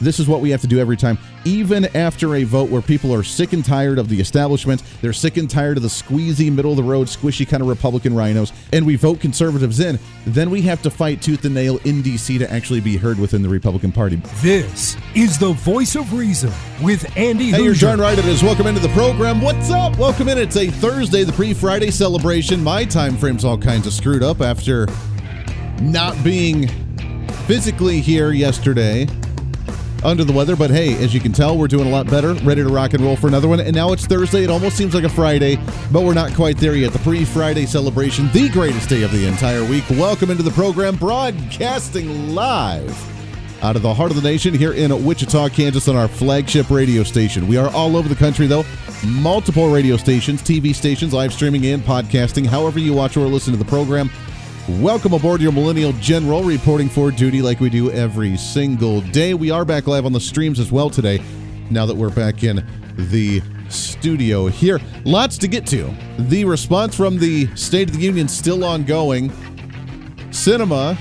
this is what we have to do every time. Even after a vote where people are sick and tired of the establishment, they're sick and tired of the squeezy, middle of the road, squishy kind of Republican rhinos, and we vote conservatives in, then we have to fight tooth and nail in D.C. to actually be heard within the Republican Party. This is the voice of reason with Andy. Hey, you're John Right. It is. Welcome into the program. What's up? Welcome in. It's a Thursday, the pre-Friday celebration. My time frame's all kinds of screwed up after not being physically here yesterday under the weather, but hey, as you can tell, we're doing a lot better, ready to rock and roll for another one. And now it's Thursday. It almost seems like a Friday, but we're not quite there yet. The pre Friday celebration, the greatest day of the entire week. Welcome into the program, broadcasting live out of the heart of the nation here in Wichita, Kansas, on our flagship radio station. We are all over the country, though. Multiple radio stations, TV stations, live streaming, and podcasting. However, you watch or listen to the program, Welcome aboard your Millennial General, reporting for duty like we do every single day. We are back live on the streams as well today, now that we're back in the studio here. Lots to get to. The response from the State of the Union still ongoing. Sinema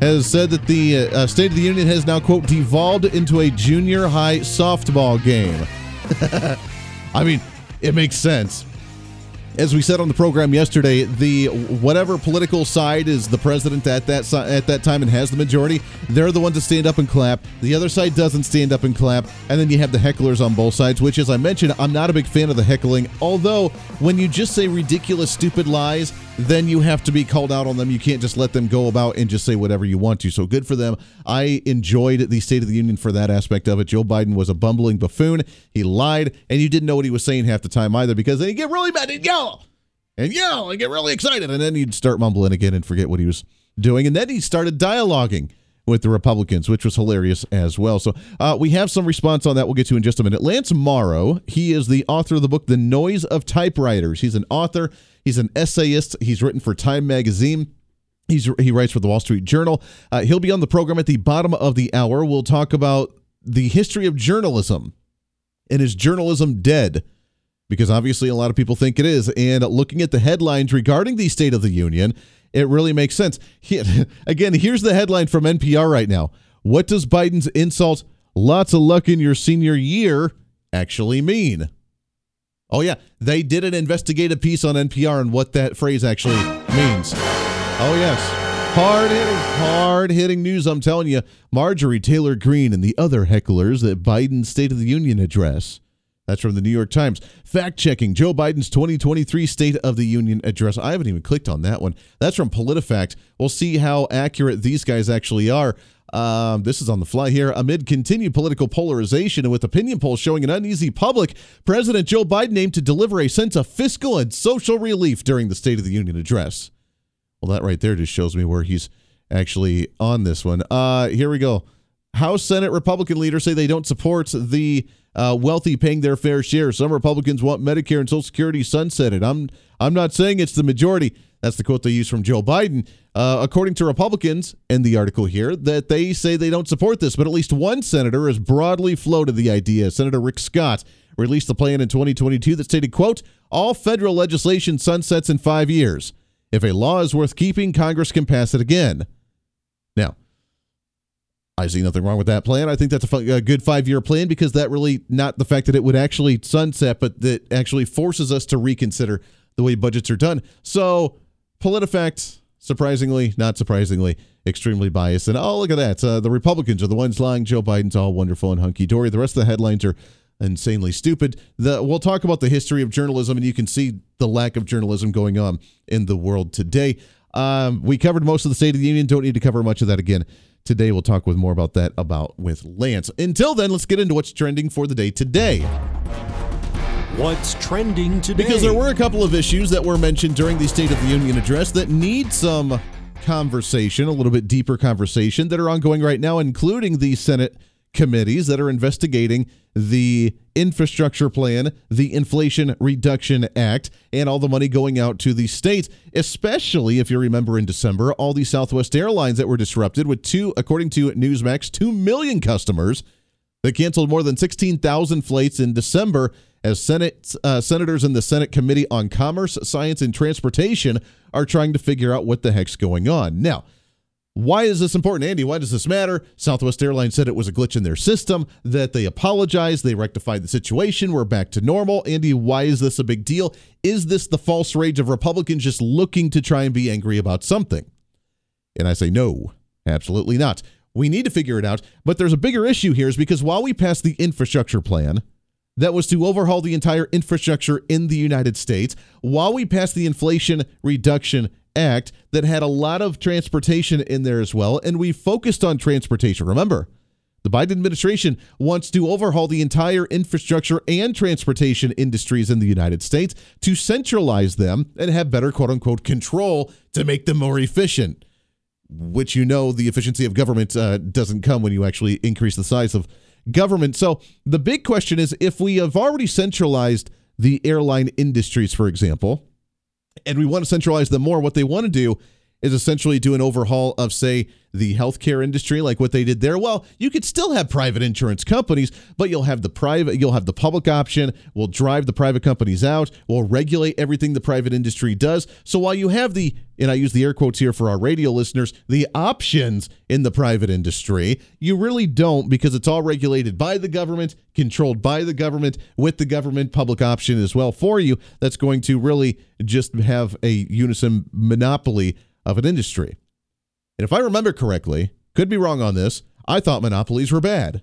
has said that the uh, State of the Union has now, quote, devolved into a junior high softball game. I mean, it makes sense as we said on the program yesterday, the whatever political side is the president at that at that time and has the majority, they're the ones that stand up and clap. The other side doesn't stand up and clap, and then you have the hecklers on both sides. Which, as I mentioned, I'm not a big fan of the heckling. Although, when you just say ridiculous, stupid lies, then you have to be called out on them. You can't just let them go about and just say whatever you want to. So good for them. I enjoyed the State of the Union for that aspect of it. Joe Biden was a bumbling buffoon. He lied, and you didn't know what he was saying half the time either because then he'd get really mad and yell and yell and get really excited. And then he'd start mumbling again and forget what he was doing. And then he started dialoguing with the Republicans, which was hilarious as well. So uh, we have some response on that. We'll get to in just a minute. Lance Morrow, he is the author of the book The Noise of Typewriters. He's an author. He's an essayist. He's written for Time Magazine. He's he writes for the Wall Street Journal. Uh, he'll be on the program at the bottom of the hour. We'll talk about the history of journalism and is journalism dead? Because obviously a lot of people think it is. And looking at the headlines regarding the State of the Union, it really makes sense. He, again, here's the headline from NPR right now. What does Biden's insult, lots of luck in your senior year, actually mean? Oh, yeah, they did an investigative piece on NPR on what that phrase actually means. Oh, yes. Hard hitting, hard hitting news, I'm telling you. Marjorie Taylor Greene and the other hecklers at Biden's State of the Union address. That's from the New York Times. Fact checking Joe Biden's 2023 State of the Union address. I haven't even clicked on that one. That's from PolitiFact. We'll see how accurate these guys actually are. Um, this is on the fly here. Amid continued political polarization and with opinion polls showing an uneasy public, President Joe Biden aimed to deliver a sense of fiscal and social relief during the State of the Union address. Well, that right there just shows me where he's actually on this one. Uh, here we go. House Senate Republican leaders say they don't support the uh, wealthy paying their fair share. Some Republicans want Medicare and Social Security sunsetted. I'm I'm not saying it's the majority. That's the quote they use from Joe Biden. Uh, according to Republicans in the article here, that they say they don't support this, but at least one senator has broadly floated the idea. Senator Rick Scott released the plan in 2022 that stated, quote, all federal legislation sunsets in five years. If a law is worth keeping, Congress can pass it again. I see nothing wrong with that plan. I think that's a, good five year plan because that really, not the fact that it would actually sunset, but that actually forces us to reconsider the way budgets are done. So, PolitiFact, surprisingly, not surprisingly, extremely biased. And oh, look at that. Uh, the Republicans are the ones lying. Joe Biden's all wonderful and hunky dory. The rest of the headlines are insanely stupid. The, we'll talk about the history of journalism, and you can see the lack of journalism going on in the world today. Um, we covered most of the State of the Union. Don't need to cover much of that again today. We'll talk with more about that about with Lance. Until then, let's get into what's trending for the day today. What's trending today? Because there were a couple of issues that were mentioned during the State of the Union address that need some conversation, a little bit deeper conversation that are ongoing right now, including the Senate committees that are investigating the infrastructure plan, the Inflation Reduction Act, and all the money going out to the states, especially if you remember in December, all the Southwest Airlines that were disrupted with two, according to Newsmax, 2 million customers They canceled more than 16,000 flights in December as Senate uh, senators in the Senate Committee on Commerce, Science, and Transportation are trying to figure out what the heck's going on. Now, why is this important, Andy? Why does this matter? Southwest Airlines said it was a glitch in their system, that they apologized, they rectified the situation, we're back to normal. Andy, why is this a big deal? Is this the false rage of Republicans just looking to try and be angry about something? And I say, no, absolutely not. We need to figure it out. But there's a bigger issue here is because while we passed the infrastructure plan, that was to overhaul the entire infrastructure in the United States, while we passed the Inflation Reduction Act that had a lot of transportation in there as well, and we focused on transportation. Remember, the Biden administration wants to overhaul the entire infrastructure and transportation industries in the United States to centralize them and have better quote unquote control to make them more efficient. Which you know, the efficiency of government uh, doesn't come when you actually increase the size of government. So the big question is if we have already centralized the airline industries, for example, and we want to centralize them more. What they want to do is essentially do an overhaul of, say, the healthcare industry, like what they did there. Well, you could still have private insurance companies, but you'll have the private, you'll have the public option. We'll drive the private companies out. We'll regulate everything the private industry does. So while you have the, and I use the air quotes here for our radio listeners, the options in the private industry, you really don't because it's all regulated by the government, controlled by the government, with the government public option as well for you. That's going to really just have a unison monopoly of an industry. And if I remember correctly, could be wrong on this, I thought monopolies were bad.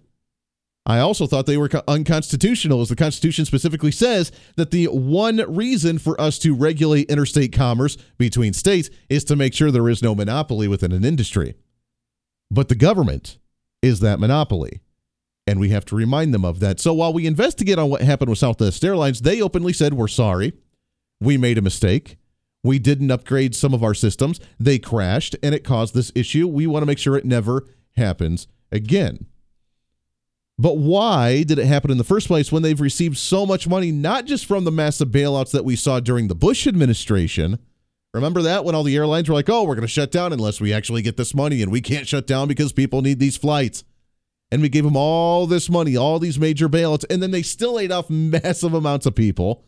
I also thought they were unconstitutional, as the Constitution specifically says that the one reason for us to regulate interstate commerce between states is to make sure there is no monopoly within an industry. But the government is that monopoly. And we have to remind them of that. So while we investigate on what happened with Southwest Airlines, they openly said, We're sorry. We made a mistake. We didn't upgrade some of our systems. They crashed and it caused this issue. We want to make sure it never happens again. But why did it happen in the first place when they've received so much money, not just from the massive bailouts that we saw during the Bush administration? Remember that when all the airlines were like, oh, we're going to shut down unless we actually get this money, and we can't shut down because people need these flights. And we gave them all this money, all these major bailouts, and then they still laid off massive amounts of people.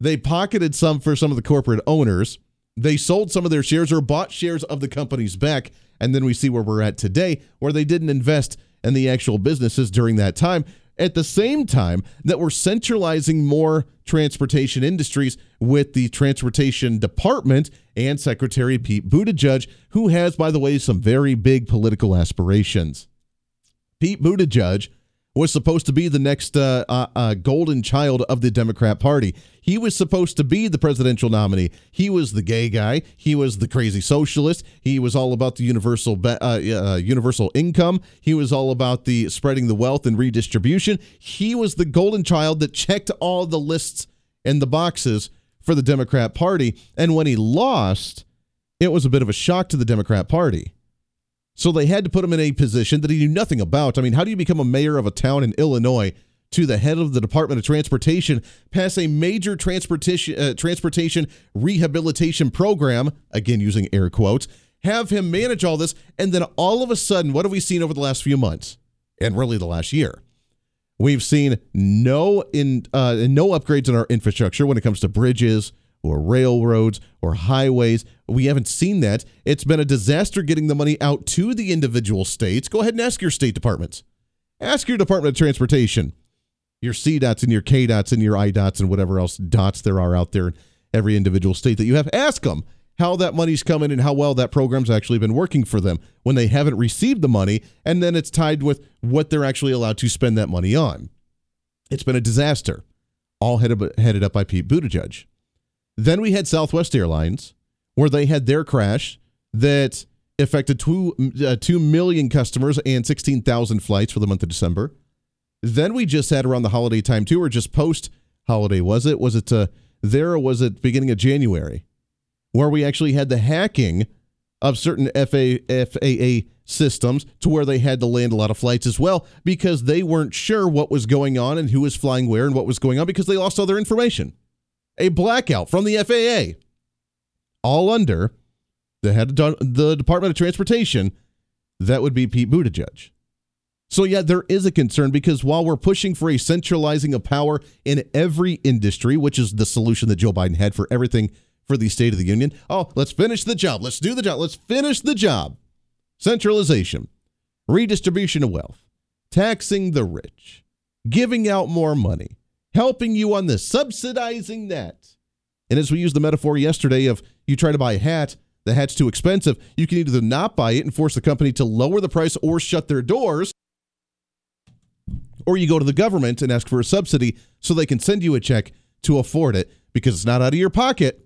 They pocketed some for some of the corporate owners. They sold some of their shares or bought shares of the companies back. And then we see where we're at today, where they didn't invest in the actual businesses during that time. At the same time, that we're centralizing more transportation industries with the Transportation Department and Secretary Pete Buttigieg, who has, by the way, some very big political aspirations. Pete Buttigieg was supposed to be the next uh, uh, uh, golden child of the Democrat Party. He was supposed to be the presidential nominee. He was the gay guy. He was the crazy socialist. He was all about the universal be- uh, uh, universal income. He was all about the spreading the wealth and redistribution. He was the golden child that checked all the lists and the boxes for the Democrat Party. And when he lost, it was a bit of a shock to the Democrat Party. So they had to put him in a position that he knew nothing about. I mean, how do you become a mayor of a town in Illinois to the head of the Department of Transportation, pass a major transportation uh, transportation rehabilitation program, again using air quotes, have him manage all this, and then all of a sudden, what have we seen over the last few months, and really the last year? We've seen no in uh, no upgrades in our infrastructure when it comes to bridges, or railroads or highways. We haven't seen that. It's been a disaster getting the money out to the individual states. Go ahead and ask your state departments. Ask your Department of Transportation, your CDOTs and your KDOTs and your IDOTs and whatever else dots there are out there in every individual state that you have. Ask them how that money's coming and how well that program's actually been working for them when they haven't received the money and then it's tied with what they're actually allowed to spend that money on. It's been a disaster, all headed up by Pete Buttigieg. Then we had Southwest Airlines, where they had their crash that affected two, uh, 2 million customers and 16,000 flights for the month of December. Then we just had around the holiday time too, or just post holiday, was it? Was it uh, there or was it beginning of January? Where we actually had the hacking of certain FA, FAA systems to where they had to land a lot of flights as well because they weren't sure what was going on and who was flying where and what was going on because they lost all their information a blackout from the FAA, all under the head of the Department of Transportation. That would be Pete Buttigieg. So, yeah, there is a concern because while we're pushing for a centralizing of power in every industry, which is the solution that Joe Biden had for everything for the State of the Union, oh, let's finish the job. Let's do the job. Let's finish the job. Centralization, redistribution of wealth, taxing the rich, giving out more money, helping you on this, subsidizing that. And as we used the metaphor yesterday of you try to buy a hat, the hat's too expensive, you can either not buy it and force the company to lower the price or shut their doors or you go to the government and ask for a subsidy so they can send you a check to afford it because it's not out of your pocket.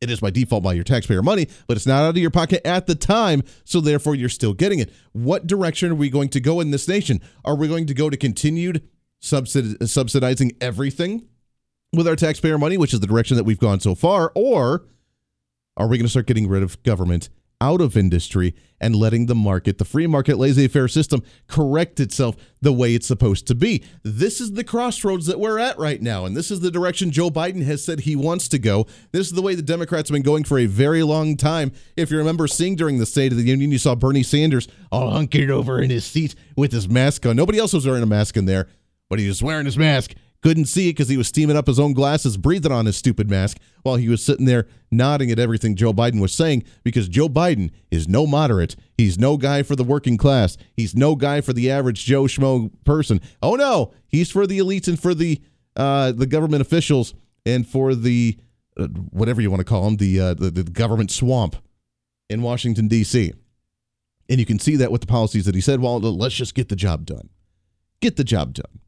It is by default by your taxpayer money, but it's not out of your pocket at the time, so therefore you're still getting it. What direction are we going to go in this nation? Are we going to go to continued subsidi- subsidizing everything with our taxpayer money, which is the direction that we've gone so far, or are we going to start getting rid of government out of industry and letting the market, the free market laissez faire system, correct itself the way it's supposed to be. This is the crossroads that we're at right now. And this is the direction Joe Biden has said he wants to go. This is the way the Democrats have been going for a very long time. If you remember seeing during the State of the Union, you saw Bernie Sanders all hunkered over in his seat with his mask on. Nobody else was wearing a mask in there, but he was wearing his mask. Couldn't see it because he was steaming up his own glasses, breathing on his stupid mask while he was sitting there nodding at everything Joe Biden was saying because Joe Biden is no moderate. He's no guy for the working class. He's no guy for the average Joe Schmo person. Oh no, he's for the elites and for the uh, the government officials and for the uh, whatever you want to call them, the, uh, the the government swamp in Washington D.C. And you can see that with the policies that he said. Well, let's just get the job done. Get the job done.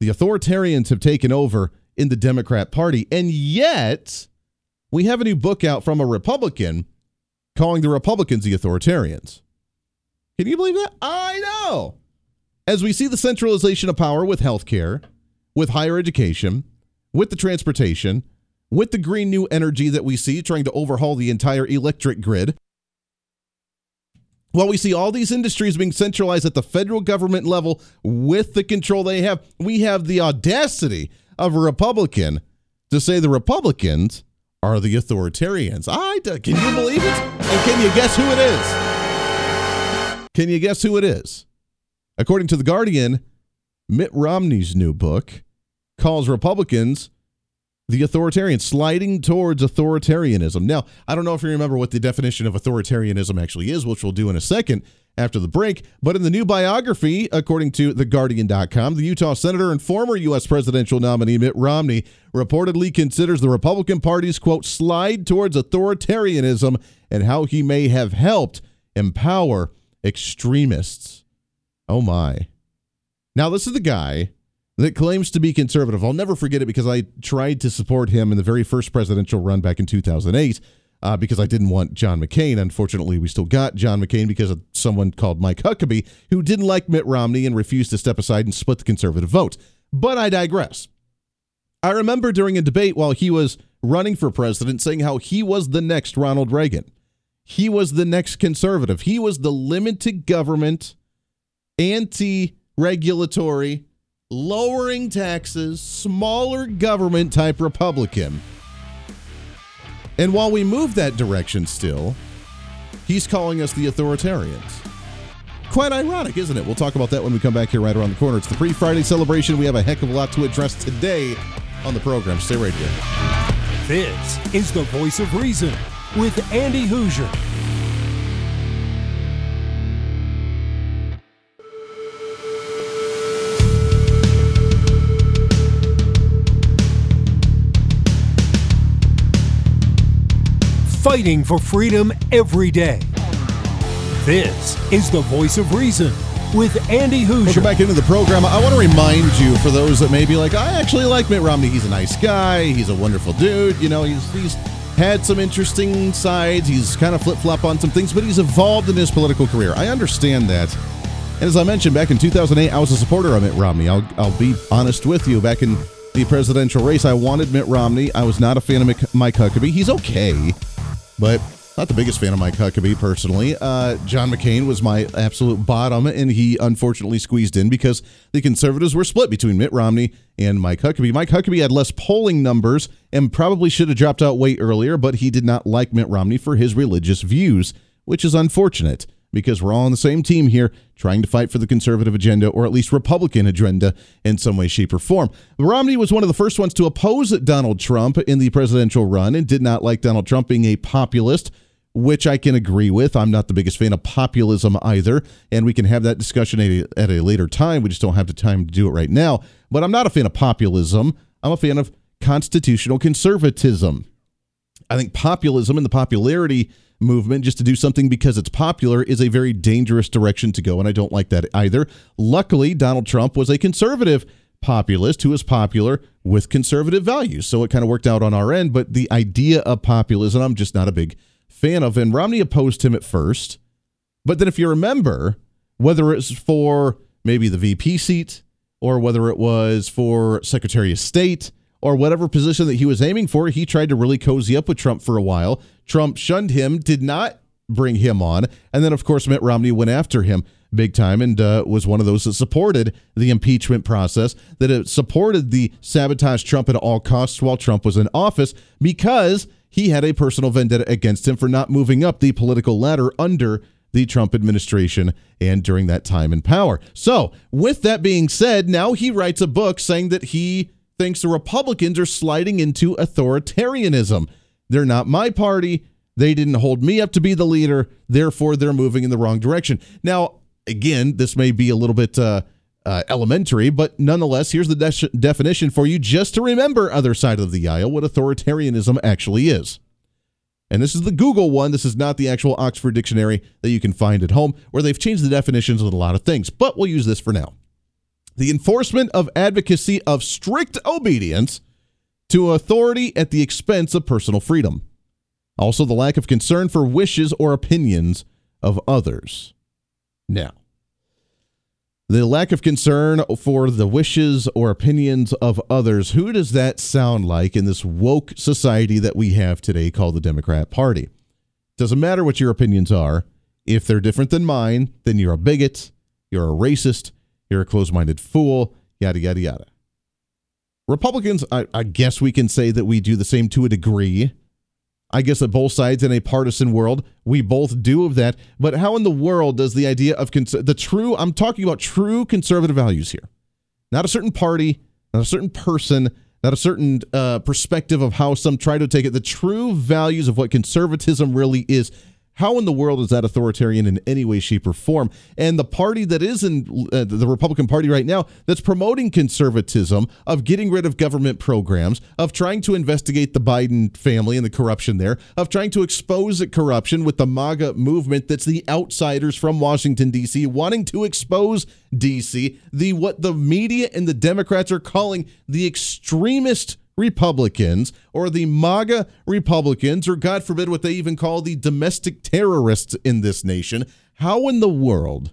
The authoritarians have taken over in the Democrat Party. And yet, we have a new book out from a Republican calling the Republicans the authoritarians. Can you believe that? I know. As we see the centralization of power with healthcare, with higher education, with the transportation, with the green new energy that we see trying to overhaul the entire electric grid, well, we see all these industries being centralized at the federal government level with the control they have. We have the audacity of a Republican to say the Republicans are the authoritarians. I can you believe it? And can you guess who it is? Can you guess who it is? According to the Guardian, Mitt Romney's new book calls Republicans the authoritarian, sliding towards authoritarianism. Now, I don't know if you remember what the definition of authoritarianism actually is, which we'll do in a second after the break. But in the new biography, according to the TheGuardian.com, the Utah senator and former U.S. presidential nominee Mitt Romney reportedly considers the Republican Party's, quote, slide towards authoritarianism and how he may have helped empower extremists. Oh, my. Now, this is the guy that claims to be conservative. I'll never forget it because I tried to support him in the very first presidential run back in 2008 uh, because I didn't want John McCain. Unfortunately, we still got John McCain because of someone called Mike Huckabee who didn't like Mitt Romney and refused to step aside and split the conservative vote. But I digress. I remember during a debate while he was running for president saying how he was the next Ronald Reagan. He was the next conservative. He was the limited government, anti regulatory, lowering taxes, smaller government type Republican. And while we move that direction still, he's calling us the authoritarians. Quite ironic, isn't it? We'll talk about that when we come back here right around the corner. It's the pre Friday celebration. We have a heck of a lot to address today on the program. Stay right here. This is the voice of reason with Andy Hooser. Fighting for freedom every day. This is the voice of reason with Andy Hooser. Welcome back into the program. I want to remind you, for those that may be like, I actually like Mitt Romney. He's a nice guy. He's a wonderful dude. You know, he's he's had some interesting sides. He's kind of flip flop on some things, but he's evolved in his political career. I understand that. And as I mentioned, back in 2008, I was a supporter of Mitt Romney. I'll, I'll be honest with you. Back in the presidential race, I wanted Mitt Romney. I was not a fan of Mike Huckabee. He's okay but not the biggest fan of Mike Huckabee personally. Uh, John McCain was my absolute bottom, and he unfortunately squeezed in because the conservatives were split between Mitt Romney and Mike Huckabee. Mike Huckabee had less polling numbers and probably should have dropped out way earlier, but he did not like Mitt Romney for his religious views, which is unfortunate. Because we're all on the same team here trying to fight for the conservative agenda or at least Republican agenda in some way, shape, or form. Romney was one of the first ones to oppose Donald Trump in the presidential run and did not like Donald Trump being a populist which I can agree with. I'm not the biggest fan of populism either, and we can have that discussion at a, at a, later time. We just don't have the time to do it right now. But I'm not a fan of populism. I'm a fan of constitutional conservatism. I think populism and the popularity movement, just to do something because it's popular, is a very dangerous direction to go, and I don't like that either. Luckily, Donald Trump was a conservative populist who was popular with conservative values, so it kind of worked out on our end. But the idea of populism, I'm just not a big fan of. And Romney opposed him at first, but then if you remember, whether it's for maybe the VP seat or whether it was for Secretary of State or whatever position that he was aiming for, he tried to really cozy up with Trump for a while. Trump shunned him, did not bring him on. And then, of course, Mitt Romney went after him big time and uh, was one of those that supported the impeachment process, that it supported the sabotage Trump at all costs while Trump was in office because he had a personal vendetta against him for not moving up the political ladder under the Trump administration and during that time in power. So, with that being said, now he writes a book saying that he thinks the Republicans are sliding into authoritarianism. They're not my party. They didn't hold me up to be the leader. Therefore, they're moving in the wrong direction. Now, again, this may be a little bit uh, uh, elementary, but nonetheless, here's the de- definition for you just to remember, other side of the aisle, what authoritarianism actually is. And this is the Google one. This is not the actual Oxford Dictionary that you can find at home, where they've changed the definitions of a lot of things, but we'll use this for now the enforcement of advocacy of strict obedience to authority at the expense of personal freedom. Also, the lack of concern for wishes or opinions of others. Now, the lack of concern for the wishes or opinions of others, who does that sound like in this woke society that we have today called the Democrat Party? Doesn't matter what your opinions are. If they're different than mine, then you're a bigot, you're a racist, you're a closed minded fool, yada, yada, yada. Republicans, I, I, guess we can say that we do the same to a degree. I guess that both sides in a partisan world, we both do of that. But how in the world does the idea of cons- the true, I'm talking about true conservative values here, not a certain party, not a certain person, not a certain uh, perspective of how some try to take it, the true values of what conservatism really is. How in the world is that authoritarian in any way, shape, or form? And the party that is in uh, the Republican Party right now that's promoting conservatism, of getting rid of government programs, of trying to investigate the Biden family and the corruption there, of trying to expose corruption with the MAGA movement that's the outsiders from Washington, D.C., wanting to expose D.C., the what the media and the Democrats are calling the extremist Republicans or the MAGA Republicans, or God forbid what they even call the domestic terrorists in this nation, how in the world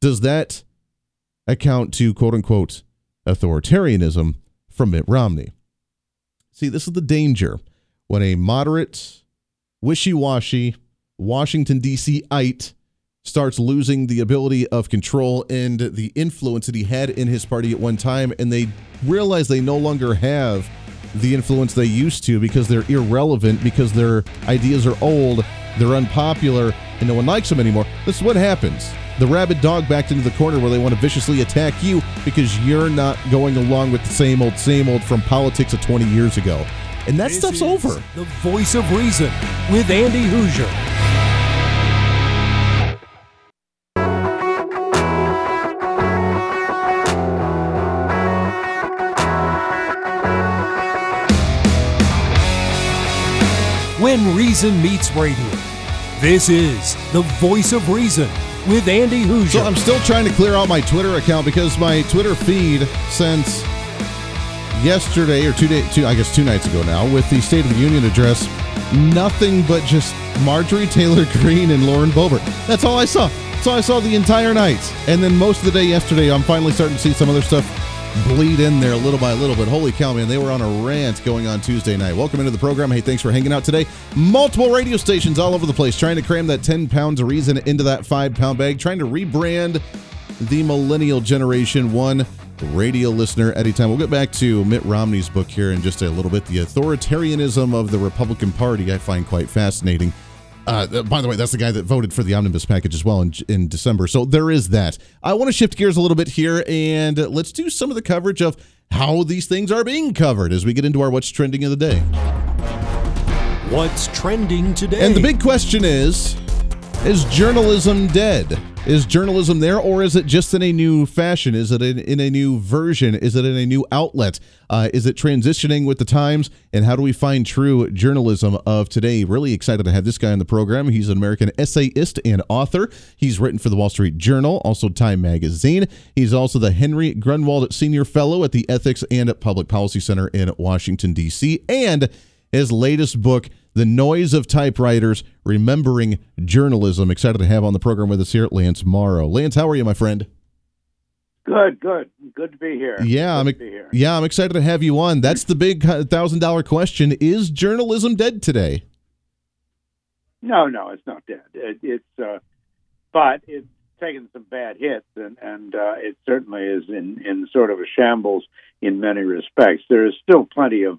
does that account to quote unquote authoritarianism from Mitt Romney? See, this is the danger when a moderate, wishy washy Washington, D.C.ite starts losing the ability of control and the influence that he had in his party at one time, and they realize they no longer have the influence they used to because they're irrelevant, because their ideas are old, they're unpopular, and no one likes them anymore. This is what happens. The rabid dog backed into the corner where they want to viciously attack you because you're not going along with the same old, same old from politics of 20 years ago. And that this stuff's over. The voice of reason with Andy Hooser. Reason meets radio. This is the voice of reason with Andy Hooser. So I'm still trying to clear out my Twitter account because my Twitter feed since yesterday or two days, two I guess two nights ago now, with the State of the Union address, nothing but just Marjorie Taylor Greene and Lauren Boebert. That's all I saw. So I saw the entire night, and then most of the day yesterday. I'm finally starting to see some other stuff bleed in there little by little. But holy cow, man, they were on a rant going on Tuesday night. Welcome into the program. Hey, thanks for hanging out today. Multiple radio stations all over the place trying to cram that 10 pounds of reason into that five pound bag, trying to rebrand the millennial generation one radio listener at a time. We'll get back to Mitt Romney's book here in just a little bit. The authoritarianism of the Republican Party, I find quite fascinating. Uh, by the way, that's the guy that voted for the omnibus package as well in, in December. So there is that. I want to shift gears a little bit here and let's do some of the coverage of how these things are being covered as we get into our what's trending of the day. What's trending today? And the big question is is journalism dead? Is journalism there, or is it just in a new fashion? Is it in, in a new version? Is it in a new outlet? Uh, is it transitioning with the times? And how do we find true journalism of today? Really excited to have this guy on the program. He's an American essayist and author. He's written for the Wall Street Journal, also Time Magazine. He's also the Henry Grunwald Senior Fellow at the Ethics and Public Policy Center in Washington, D.C. And his latest book, The Noise of Typewriters Remembering Journalism. Excited to have on the program with us here, Lance Morrow. Lance, how are you, my friend? Good, good, good to be here. Yeah, good I'm. Yeah, I'm excited to have you on. That's the big thousand dollar question: Is journalism dead today? No, no, it's not dead. It, it's, uh, but it's taken some bad hits, and and uh, it certainly is in in sort of a shambles in many respects. There is still plenty of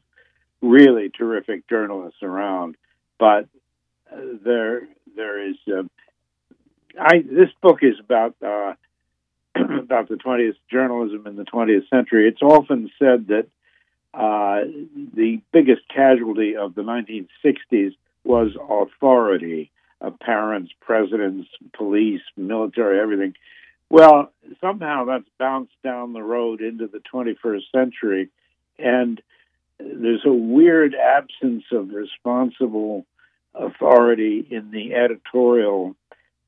really terrific journalists around, but uh, there there is. Uh, I this book is about uh, about the 20th journalism in the 20th century. It's often said that uh, the biggest casualty of the 1960s was authority, uh, parents, presidents, police, military, everything. Well, somehow that's bounced down the road into the 21st century, and there's a weird absence of responsible authority in the editorial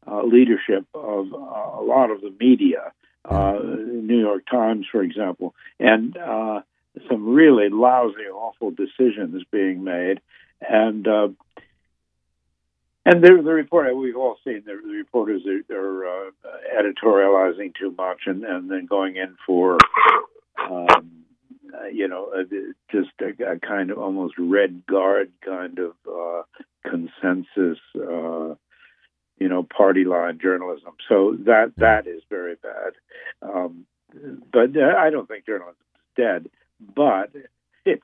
uh, leadership of uh, a lot of the media, uh, New York Times, for example, and uh, some really lousy, awful decisions being made, and uh, and the, the report we've all seen the, the reporters are, are uh, editorializing too much and, and then going in for. Um, uh, you know, uh, just a, a, kind of almost red guard kind of uh, consensus, uh, you know, party line journalism. So that that is very bad. Um, but uh, I don't think journalism is dead, but it's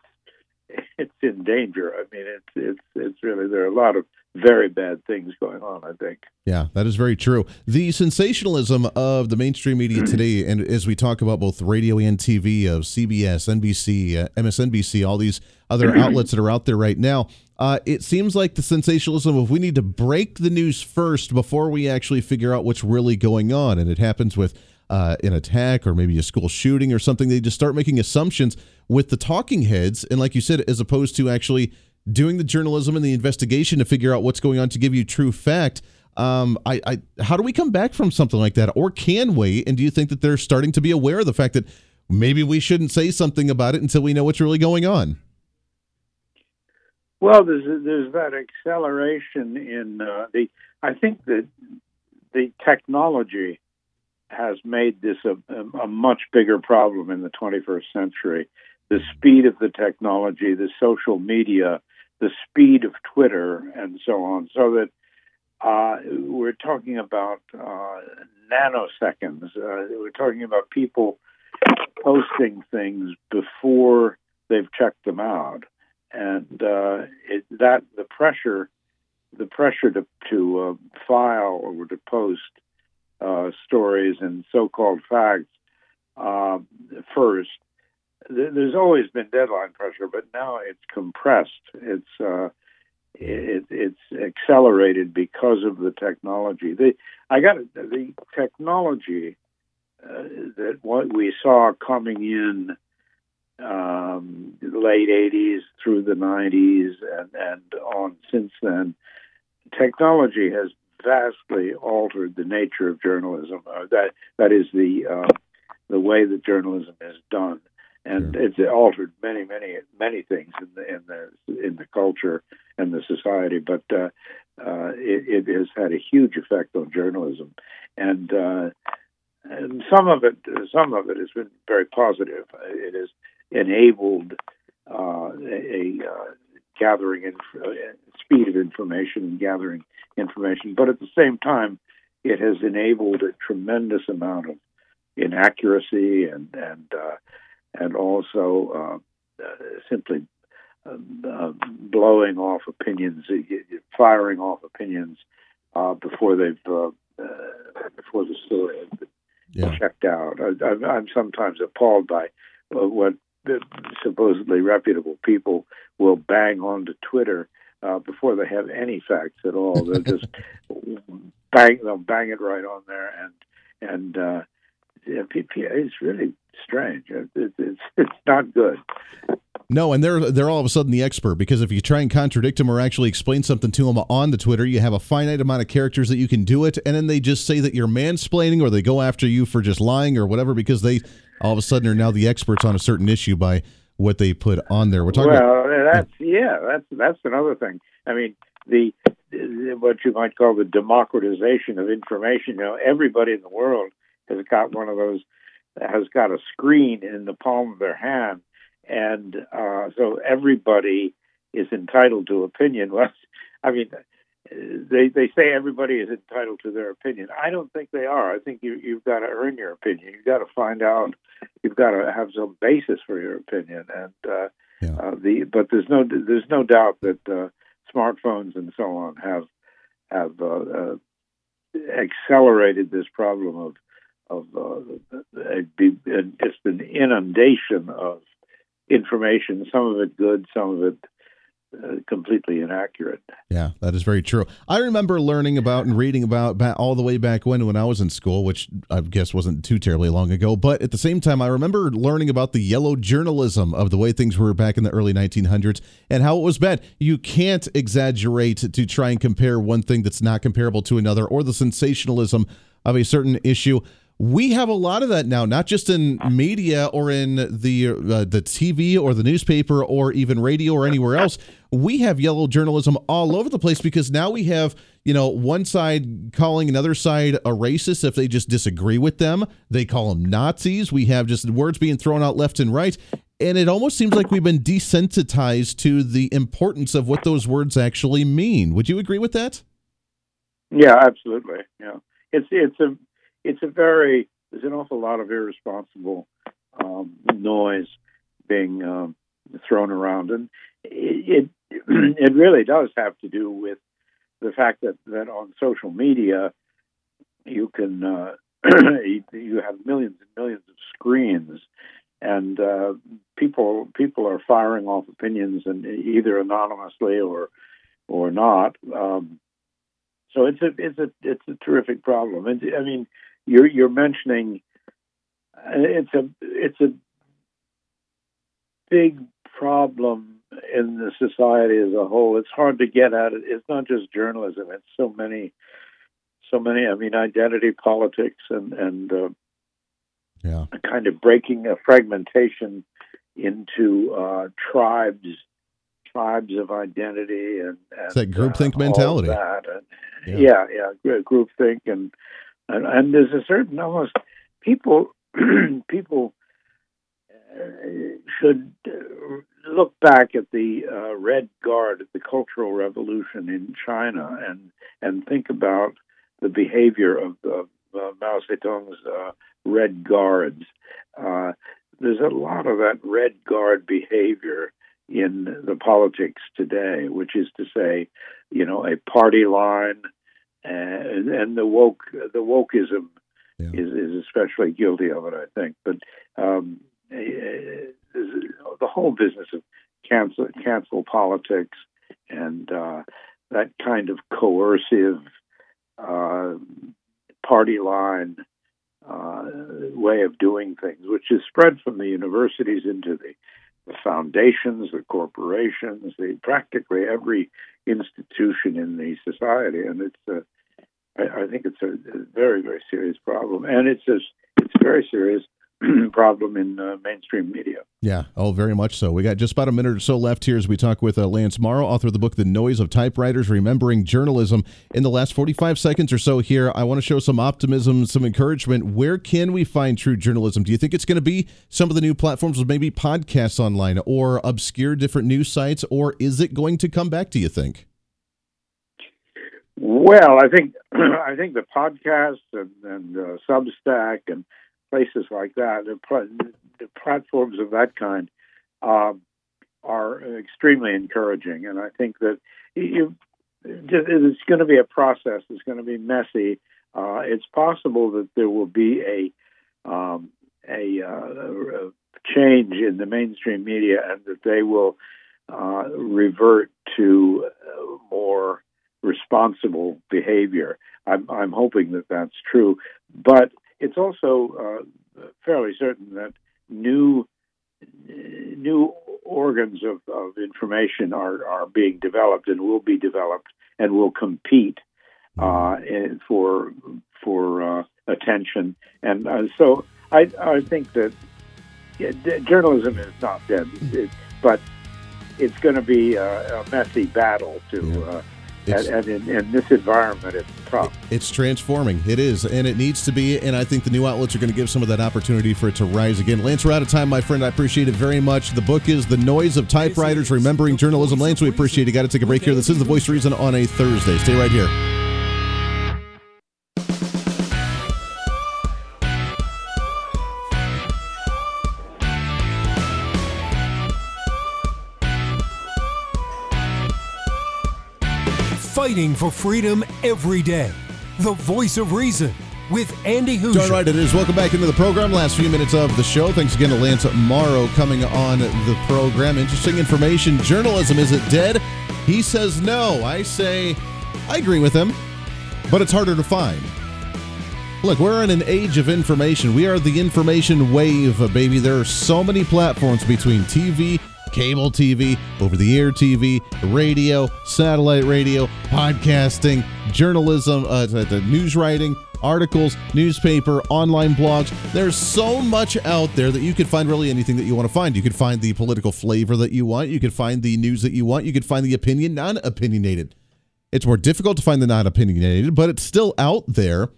it's in danger. I mean, it's it's it's really there are a lot of very bad things going on, I think. Yeah, that is very true. The sensationalism of the mainstream media today, and as we talk about both radio and TV of CBS, NBC, uh, MSNBC, all these other outlets that are out there right now, uh, it seems like the sensationalism of we need to break the news first before we actually figure out what's really going on. And it happens with uh, an attack or maybe a school shooting or something. They just start making assumptions with the talking heads. And like you said, as opposed to actually doing the journalism and the investigation to figure out what's going on to give you true fact. Um, I, I, how do we come back from something like that, or can we? And do you think that they're starting to be aware of the fact that maybe we shouldn't say something about it until we know what's really going on? Well, there's there's that acceleration in uh, the. I think that the technology has made this a, a, much bigger problem in the 21st century. The speed of the technology, the social media, the speed of Twitter and so on, so that uh, we're talking about uh, nanoseconds. Uh, we're talking about people posting things before they've checked them out, and uh, it, that the pressure, the pressure to to uh, file or to post uh, stories and so-called facts first there's always been deadline pressure, but now it's compressed. It's uh, it, it's accelerated because of the technology. The I got the technology uh, that what we saw coming in um, late '80s through the '90s and and on since then. Technology has vastly altered the nature of journalism. That that is the uh, the way that journalism is done and sure. it's altered many, many, many things in the in the in the culture and the society. But uh, uh, it, it, has had a huge effect on journalism, and, uh, and some of it, some of it has been very positive. It has enabled uh, a, uh, gathering inf- uh, speed of information and gathering information, but at the same time, it has enabled a tremendous amount of inaccuracy and and and also uh, uh, simply uh, blowing off opinions, firing off opinions uh, before they've uh, uh, before the story has been yeah. checked out. I, am sometimes appalled by uh, what supposedly reputable people will bang onto Twitter uh, before they have any facts at all. They'll just bang they'll bang it right on there, and and uh, is really strange. It, it, it's it's not good. No, and they're they're all of a sudden the expert because if you try and contradict them or actually explain something to them on the Twitter, you have a finite amount of characters that you can do it, and then they just say that you're mansplaining or they go after you for just lying or whatever because they all of a sudden are now the experts on a certain issue by what they put on there. We're talking. Well, about, that's yeah, that's that's another thing. I mean, the what you might call the democratization of information. You know, everybody in the world has got one of those has got a screen in the palm of their hand, and uh, so everybody is entitled to opinion. Well, I mean, they they say everybody is entitled to their opinion. I don't think they are. I think you you've got to earn your opinion. You've got to find out. You've got to have some basis for your opinion. And uh, yeah. uh, the but there's no there's no doubt that uh, smartphones and so on have have uh, uh, accelerated this problem of of uh, just an inundation of information. Some of it good, some of it uh, completely inaccurate. Yeah, that is very true. I remember learning about and reading about all the way back when when I was in school, which I guess wasn't too terribly long ago. But at the same time, I remember learning about the yellow journalism of the way things were back in the early 1900s and how it was bad. You can't exaggerate to try and compare one thing that's not comparable to another, or the sensationalism of a certain issue we have a lot of that now, not just in media or in the uh, the TV or the newspaper or even radio or anywhere else. We have yellow journalism all over the place because now we have you know one side calling another side a racist if they just disagree with them. They call them Nazis. We have just words being thrown out left and right. And it almost seems like we've been desensitized to the importance of what those words actually mean. Would you agree with that? Yeah, absolutely. Yeah, it's it's a it's a very there's an awful lot of irresponsible um, noise being um, thrown around, and it, it really does have to do with the fact that that on social media you can uh, you have millions and millions of screens, and uh, people people are firing off opinions and either anonymously or or not. Um, so it's a it's a it's a terrific problem. And I mean, you're you're mentioning uh, it's a it's a big problem in the society as a whole. It's hard to get at it. It's not just journalism. It's so many, so many. I mean, identity politics and and uh, yeah, kind of breaking a fragmentation into uh, tribes, tribes of identity and, and it's that groupthink uh, mentality. That. And, yeah. yeah, yeah, groupthink and and, and there's a certain almost people people uh, should uh, look back at the uh, Red Guard, at the Cultural Revolution in China, and and think about the behavior of, of uh, Mao Zedong's uh, Red Guards. There's a lot of that Red Guard behavior in the politics today, which is to say, you know, a party line and, and the woke the wokeism yeah. is, is especially guilty of it, I think. But um, eh, the whole business of cancel cancel politics and uh, that kind of coercive uh, party line uh, way of doing things, which is spread from the universities into the, the foundations, the corporations, the practically every institution in the society, and it's uh, I, I think it's a, a, very very serious problem, and it's just it's a very serious problem in uh, mainstream media. Yeah, oh, very much so. We got just about a minute or so left here as we talk with uh, Lance Morrow, author of the book "The Noise of Typewriters: Remembering Journalism." In the last forty-five seconds or so here, I want to show some optimism, some encouragement. Where can we find true journalism? Do you think it's going to be some of the new platforms, with maybe podcasts online, or obscure different news sites, or is it going to come back? Do you think? Well, I think I think the podcasts and, and uh, Substack and places like that, the, pl- the platforms of that kind, um, are extremely encouraging, and I think that you, it's going to be a process. It's going to be messy. Uh, it's possible that there will be a um, a, uh, a, change in the mainstream media, and that they will uh, revert to uh, more responsible behavior. I'm, I'm hoping that that's true, but it's also uh, fairly certain that new new organs of, of information are, are being developed and will be developed and will compete uh, for for uh, attention. And uh, so I I think that yeah, journalism is not dead, it, but it's going to be a, a, messy battle to. And, and in, in, this environment, it's tough. It's transforming. It is, and it needs to be. And I think the new outlets are going to give some of that opportunity for it to rise again. Lance, we're out of time, my friend. I appreciate it very much. The book is "The Noise of Typewriters: Remembering Journalism." Lance, we appreciate it. Got to take a break here. This is the Voice of Reason on a Thursday. Stay right here. Fighting for freedom every day. The voice of reason with Andy Hooser. Darn right it is. Welcome back into the program. Last few minutes of the show. Thanks again to Lance Morrow coming on the program. Interesting information. Journalism, is it dead? He says no. I say I agree with him, but it's harder to find. Look, we're in an age of information. We are the information wave, baby. There are so many platforms between TV, cable TV, over the air TV, radio, satellite radio, podcasting, journalism, uh, the news writing, articles, newspaper, online blogs. There's so much out there that you could find really anything that you want to find. You could find the political flavor that you want. You could find the news that you want. You could find the opinion, non opinionated. It's more difficult to find the non opinionated, but it's still out there.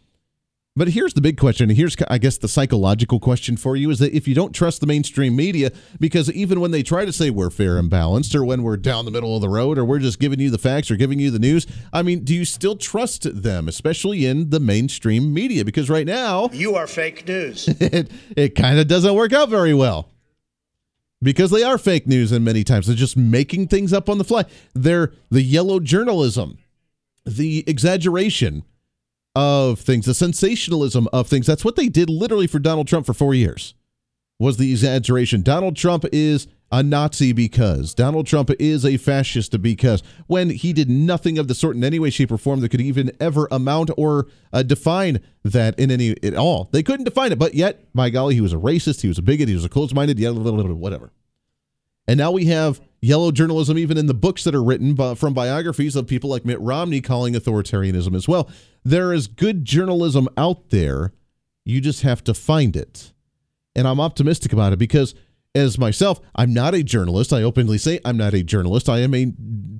But here's the big question. And here's, I guess, the psychological question for you is that if you don't trust the mainstream media, because even when they try to say we're fair and balanced, or when we're down the middle of the road, or we're just giving you the facts or giving you the news, I mean, do you still trust them, especially in the mainstream media? Because right now, you are fake news. it it kind of doesn't work out very well. Because they are fake news, and many times they're just making things up on the fly. They're the yellow journalism, the exaggeration of things, the sensationalism of things. That's what they did literally for Donald Trump for four years. Was the exaggeration. Donald Trump is a Nazi because Donald Trump is a fascist because when he did nothing of the sort in any way, shape, or form that could even ever amount or uh, define that in any at all. They couldn't define it, but yet, by golly, he was a racist, he was a bigot, he was a closed-minded, yeah, whatever. And now we have yellow journalism, even in the books that are written from biographies of people like Mitt Romney calling authoritarianism as well. There is good journalism out there. You just have to find it. And I'm optimistic about it because, as myself, I'm not a journalist. I openly say I'm not a journalist. I am a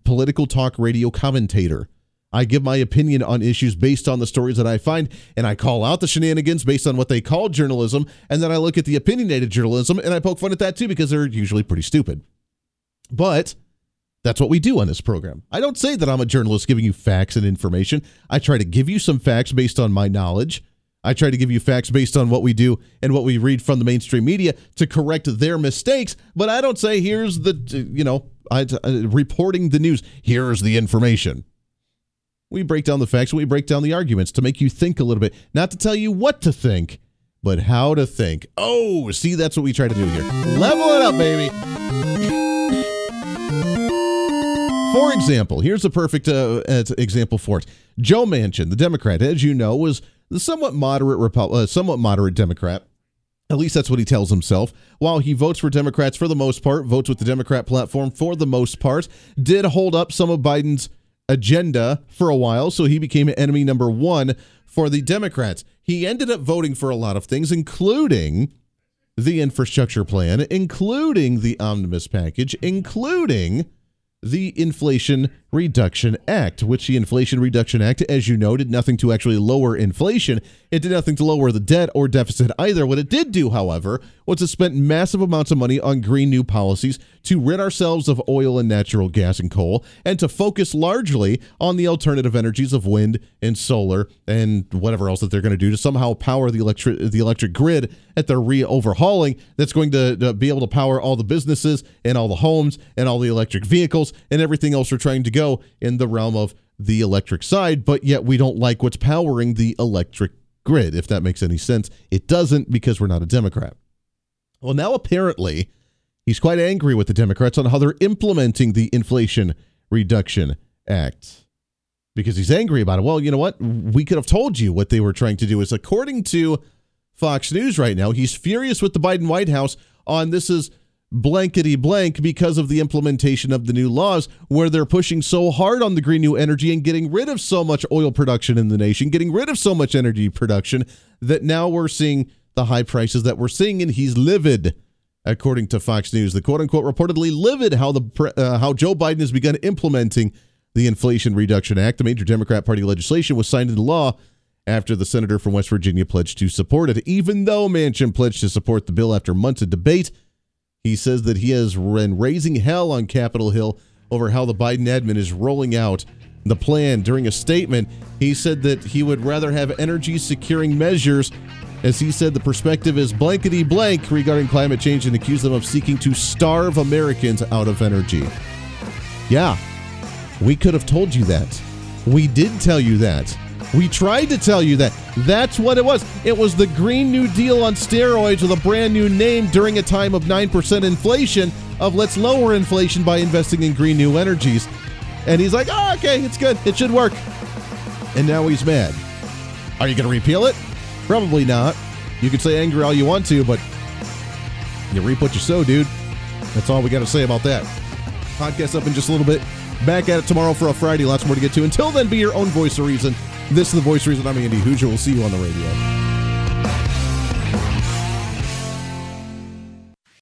political talk radio commentator. I give my opinion on issues based on the stories that I find, and I call out the shenanigans based on what they call journalism, and then I look at the opinionated journalism and I poke fun at that too because they're usually pretty stupid. But that's what we do on this program. I don't say that I'm a journalist giving you facts and information. I try to give you some facts based on my knowledge. I try to give you facts based on what we do and what we read from the mainstream media to correct their mistakes. But I don't say, here's the, you know, I, uh, reporting the news, here's the information. We break down the facts, we break down the arguments to make you think a little bit, not to tell you what to think, but how to think. Oh, see, that's what we try to do here. Level it up, baby. For example, here's a perfect uh, example for it. Joe Manchin, the Democrat, as you know, was the somewhat moderate Repu- uh, somewhat moderate Democrat. At least that's what he tells himself. While he votes for Democrats for the most part, votes with the Democrat platform for the most part, did hold up some of Biden's agenda for a while, so he became enemy number one for the Democrats. He ended up voting for a lot of things, including the infrastructure plan, including the omnibus package, including the Inflation Reduction Act, which the Inflation Reduction Act, as you know, did nothing to actually lower inflation. It did nothing to lower the debt or deficit either. What it did do, however, was it spent massive amounts of money on green new policies to rid ourselves of oil and natural gas and coal and to focus largely on the alternative energies of wind and solar and whatever else that they're going to do to somehow power the electric the electric grid at they're re-overhauling that's going to, to be able to power all the businesses and all the homes and all the electric vehicles and everything else we're trying to go in the realm of the electric side, but yet we don't like what's powering the electric grid, if that makes any sense. It doesn't because we're not a Democrat. Well, now apparently he's quite angry with the Democrats on how they're implementing the Inflation Reduction Act because he's angry about it. Well, you know what? We could have told you what they were trying to do. Is according to Fox News right now, he's furious with the Biden White House on this is blankety blank because of the implementation of the new laws where they're pushing so hard on the green new energy and getting rid of so much oil production in the nation, getting rid of so much energy production that now we're seeing the high prices that we're seeing and he's livid. According to Fox News, the quote unquote reportedly livid how the uh, how Joe Biden has begun implementing the Inflation Reduction Act, the major Democrat Party legislation, was signed into law after the senator from West Virginia pledged to support it. Even though Manchin pledged to support the bill after months of debate, he says that he has been raising hell on Capitol Hill over how the Biden admin is rolling out the plan. During a statement, he said that he would rather have energy securing measures. As he said, the perspective is blankety blank regarding climate change and accused them of seeking to starve Americans out of energy. Yeah, we could have told you that. We did tell you that. We tried to tell you that. That's what it was. It was the Green New Deal on steroids with a brand new name during a time of 9% inflation of let's lower inflation by investing in green new energies. And he's like, oh, okay, it's good. It should work. And now he's mad. Are you going to repeal it? Probably not. You can say angry all you want to, but you reap what you sow, dude. That's all we got to say about that. Podcast up in just a little bit. Back at it tomorrow for a Friday. Lots more to get to. Until then, be your own voice of reason. This is the voice reason I'm Andy Hooser. We'll see you on the radio.